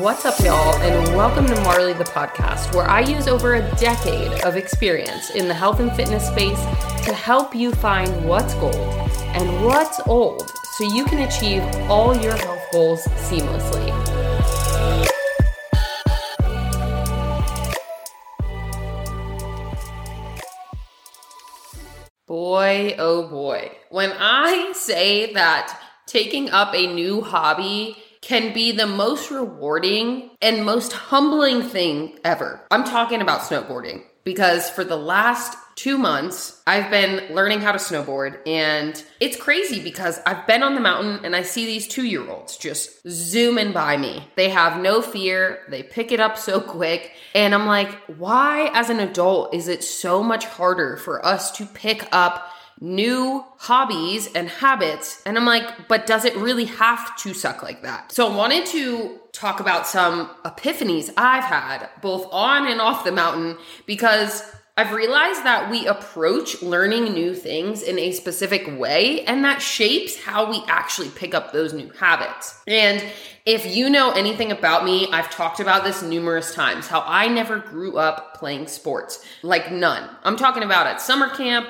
What's up, y'all, and welcome to Marly the podcast, where I use over a decade of experience in the health and fitness space to help you find what's gold and what's old so you can achieve all your health goals seamlessly. Boy, oh boy. When I say that taking up a new hobby can be the most rewarding and most humbling thing ever. I'm talking about snowboarding because for the last two months, I've been learning how to snowboard. And it's crazy because I've been on the mountain and I see these two year olds just zooming by me. They have no fear, they pick it up so quick. And I'm like, why, as an adult, is it so much harder for us to pick up? New hobbies and habits. And I'm like, but does it really have to suck like that? So I wanted to talk about some epiphanies I've had both on and off the mountain because I've realized that we approach learning new things in a specific way, and that shapes how we actually pick up those new habits. And if you know anything about me, I've talked about this numerous times how I never grew up playing sports, like none. I'm talking about at summer camp,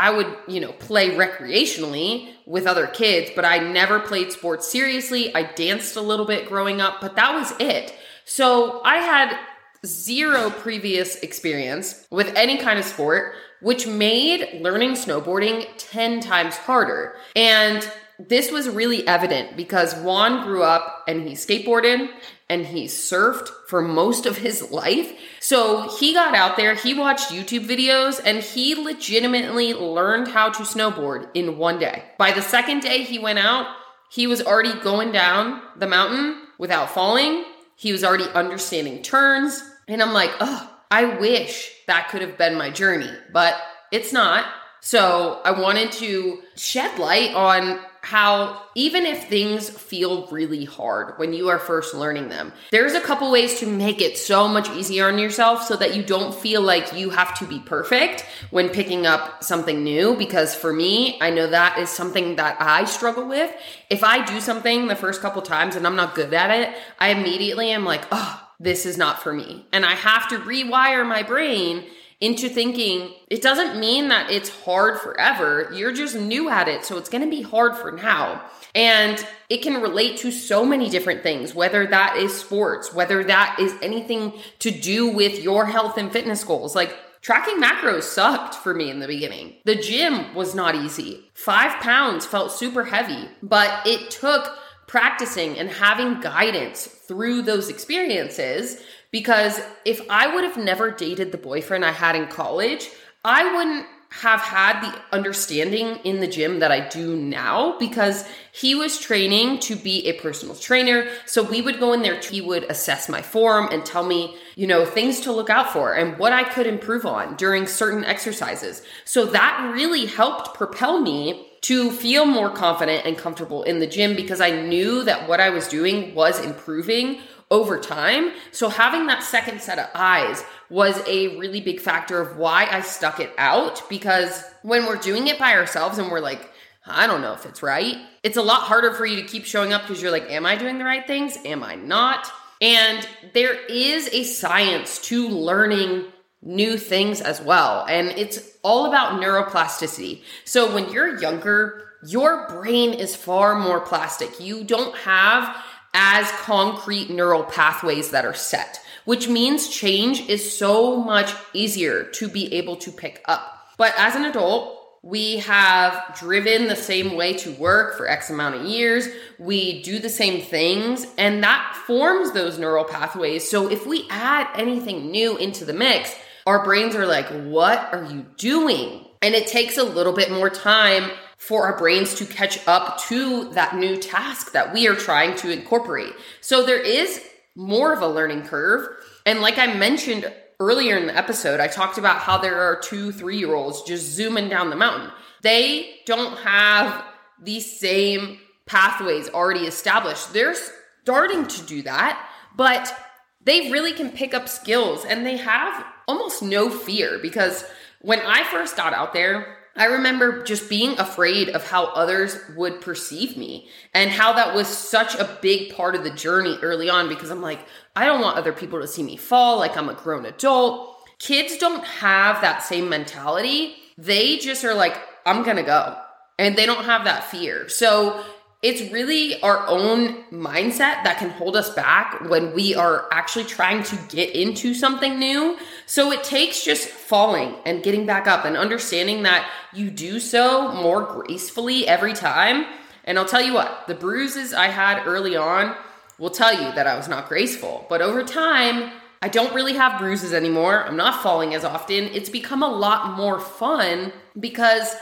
I would, you know, play recreationally with other kids, but I never played sports seriously. I danced a little bit growing up, but that was it. So I had zero previous experience with any kind of sport, which made learning snowboarding 10 times harder. And this was really evident because Juan grew up and he skateboarded and he surfed for most of his life. So he got out there, he watched YouTube videos, and he legitimately learned how to snowboard in one day. By the second day he went out, he was already going down the mountain without falling. He was already understanding turns. And I'm like, oh, I wish that could have been my journey, but it's not. So I wanted to shed light on how even if things feel really hard when you are first learning them, there's a couple ways to make it so much easier on yourself so that you don't feel like you have to be perfect when picking up something new. Because for me, I know that is something that I struggle with. If I do something the first couple times and I'm not good at it, I immediately am like, oh, this is not for me. And I have to rewire my brain into thinking it doesn't mean that it's hard forever. You're just new at it. So it's going to be hard for now. And it can relate to so many different things, whether that is sports, whether that is anything to do with your health and fitness goals. Like tracking macros sucked for me in the beginning. The gym was not easy. Five pounds felt super heavy, but it took practicing and having guidance through those experiences because if I would have never dated the boyfriend I had in college, I wouldn't have had the understanding in the gym that I do now because he was training to be a personal trainer. So we would go in there, he would assess my form and tell me, you know, things to look out for and what I could improve on during certain exercises. So that really helped propel me to feel more confident and comfortable in the gym because I knew that what I was doing was improving over time. So having that second set of eyes was a really big factor of why I stuck it out because when we're doing it by ourselves and we're like, I don't know if it's right, it's a lot harder for you to keep showing up because you're like, am I doing the right things? Am I not? And there is a science to learning new things as well. And it's all about neuroplasticity. So when you're younger, your brain is far more plastic. You don't have as concrete neural pathways that are set, which means change is so much easier to be able to pick up. But as an adult, we have driven the same way to work for X amount of years. We do the same things, and that forms those neural pathways. So if we add anything new into the mix, our brains are like, what are you doing? And it takes a little bit more time for our brains to catch up to that new task that we are trying to incorporate. So there is more of a learning curve. And like I mentioned earlier in the episode, I talked about how there are two three year olds just zooming down the mountain. They don't have these same pathways already established. They're starting to do that, but they really can pick up skills and they have almost no fear because when I first got out there, I remember just being afraid of how others would perceive me and how that was such a big part of the journey early on because I'm like, I don't want other people to see me fall like I'm a grown adult. Kids don't have that same mentality. They just are like, I'm gonna go. And they don't have that fear. So it's really our own mindset that can hold us back when we are actually trying to get into something new. So it takes just falling and getting back up and understanding that you do so more gracefully every time. And I'll tell you what, the bruises I had early on will tell you that I was not graceful. But over time, I don't really have bruises anymore. I'm not falling as often. It's become a lot more fun because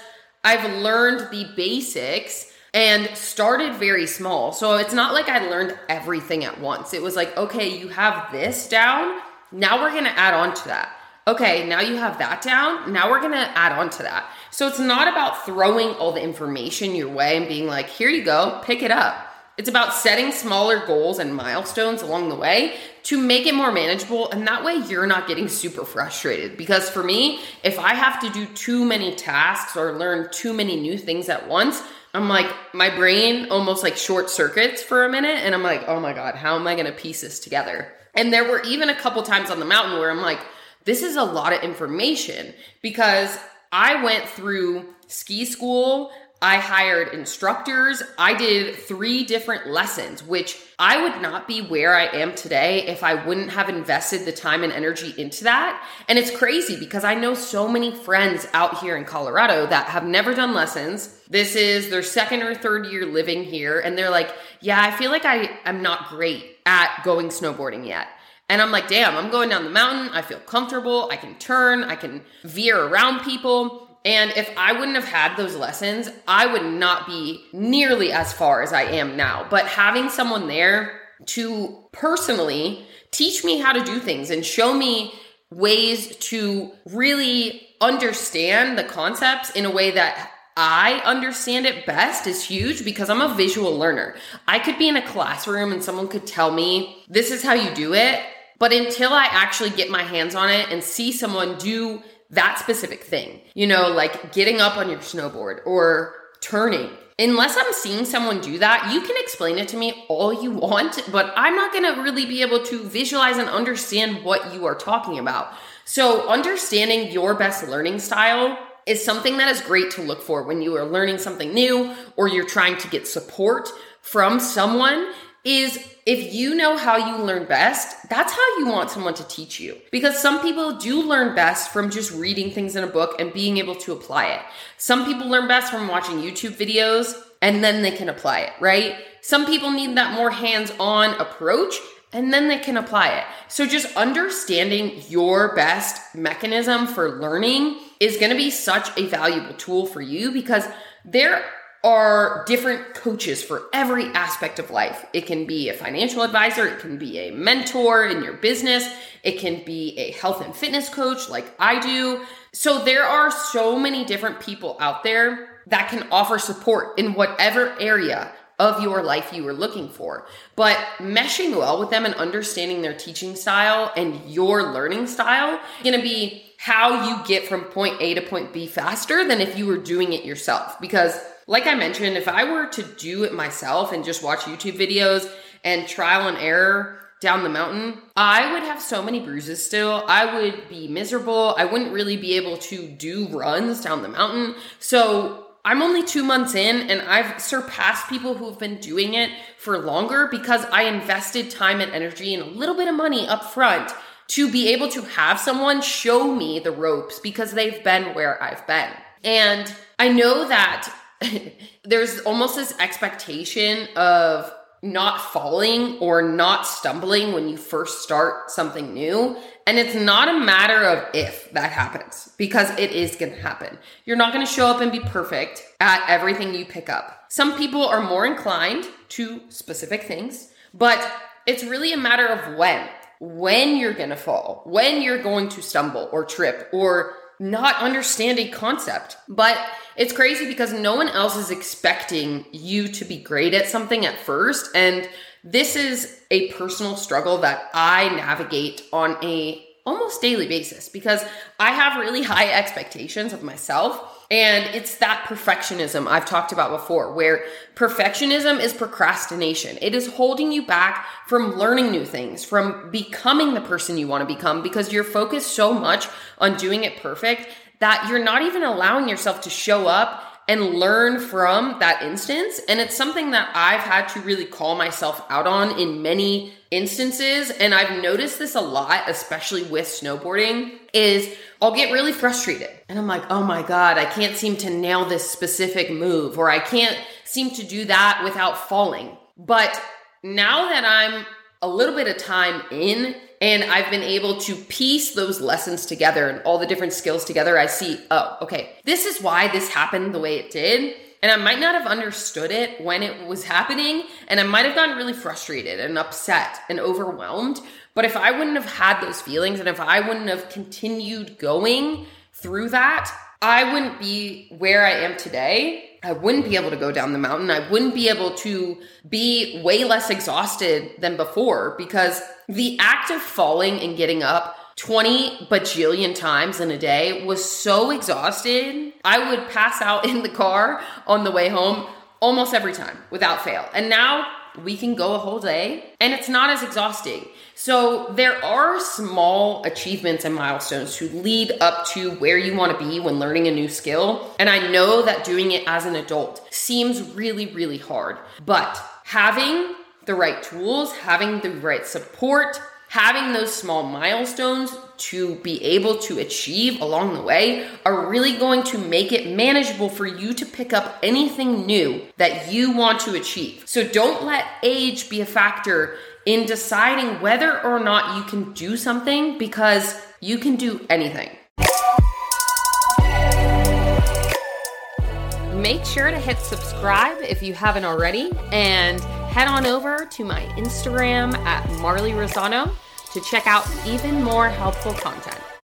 I've learned the basics and started very small. So it's not like I learned everything at once. It was like, okay, you have this down. Now we're going to add on to that. Okay, now you have that down. Now we're going to add on to that. So it's not about throwing all the information your way and being like, here you go, pick it up. It's about setting smaller goals and milestones along the way to make it more manageable. And that way you're not getting super frustrated. Because for me, if I have to do too many tasks or learn too many new things at once, I'm like, my brain almost like short circuits for a minute. And I'm like, oh my God, how am I going to piece this together? And there were even a couple times on the mountain where I'm like, this is a lot of information because I went through ski school. I hired instructors. I did three different lessons, which I would not be where I am today if I wouldn't have invested the time and energy into that. And it's crazy because I know so many friends out here in Colorado that have never done lessons. This is their second or third year living here. And they're like, yeah, I feel like I am not great at going snowboarding yet. And I'm like, damn, I'm going down the mountain. I feel comfortable. I can turn. I can veer around people. And if I wouldn't have had those lessons, I would not be nearly as far as I am now. But having someone there to personally teach me how to do things and show me ways to really understand the concepts in a way that I understand it best is huge because I'm a visual learner. I could be in a classroom and someone could tell me, this is how you do it. But until I actually get my hands on it and see someone do that specific thing, you know, like getting up on your snowboard or turning. Unless I'm seeing someone do that, you can explain it to me all you want, but I'm not gonna really be able to visualize and understand what you are talking about. So, understanding your best learning style is something that is great to look for when you are learning something new or you're trying to get support from someone is if you know how you learn best, that's how you want someone to teach you. Because some people do learn best from just reading things in a book and being able to apply it. Some people learn best from watching YouTube videos and then they can apply it, right? Some people need that more hands on approach and then they can apply it. So just understanding your best mechanism for learning is going to be such a valuable tool for you because there are different coaches for every aspect of life. It can be a financial advisor, it can be a mentor in your business, it can be a health and fitness coach like I do. So there are so many different people out there that can offer support in whatever area of your life you are looking for. But meshing well with them and understanding their teaching style and your learning style is going to be how you get from point A to point B faster than if you were doing it yourself because like I mentioned, if I were to do it myself and just watch YouTube videos and trial and error down the mountain, I would have so many bruises still. I would be miserable. I wouldn't really be able to do runs down the mountain. So I'm only two months in and I've surpassed people who've been doing it for longer because I invested time and energy and a little bit of money up front to be able to have someone show me the ropes because they've been where I've been. And I know that there's almost this expectation of not falling or not stumbling when you first start something new. And it's not a matter of if that happens, because it is going to happen. You're not going to show up and be perfect at everything you pick up. Some people are more inclined to specific things, but it's really a matter of when. When you're going to fall, when you're going to stumble or trip or not understand a concept. But it's crazy because no one else is expecting you to be great at something at first. And this is a personal struggle that I navigate on a almost daily basis because I have really high expectations of myself. And it's that perfectionism I've talked about before, where perfectionism is procrastination. It is holding you back from learning new things, from becoming the person you want to become because you're focused so much on doing it perfect that you're not even allowing yourself to show up and learn from that instance. And it's something that I've had to really call myself out on in many instances. And I've noticed this a lot, especially with snowboarding, is I'll get really frustrated. And I'm like, oh my God, I can't seem to nail this specific move, or I can't seem to do that without falling. But now that I'm a little bit of time in and I've been able to piece those lessons together and all the different skills together, I see, oh, okay, this is why this happened the way it did. And I might not have understood it when it was happening. And I might have gotten really frustrated and upset and overwhelmed. But if I wouldn't have had those feelings and if I wouldn't have continued going through that, I wouldn't be where I am today I wouldn't be able to go down the mountain. I wouldn't be able to be way less exhausted than before because the act of falling and getting up 20 bajillion times in a day was so exhausted. I would pass out in the car on the way home almost every time without fail. And now we can go a whole day and it's not as exhausting. So there are small achievements and milestones to lead up to where you want to be when learning a new skill. And I know that doing it as an adult seems really, really hard, but having the right tools, having the right support, having those small milestones to be able to achieve along the way are really going to make it manageable for you to pick up anything new that you want to achieve. So don't let age be a factor in deciding whether or not you can do something because you can do anything. Make sure to hit subscribe if you haven't already and head on over to my Instagram at Marly Razzano to check out even more helpful content.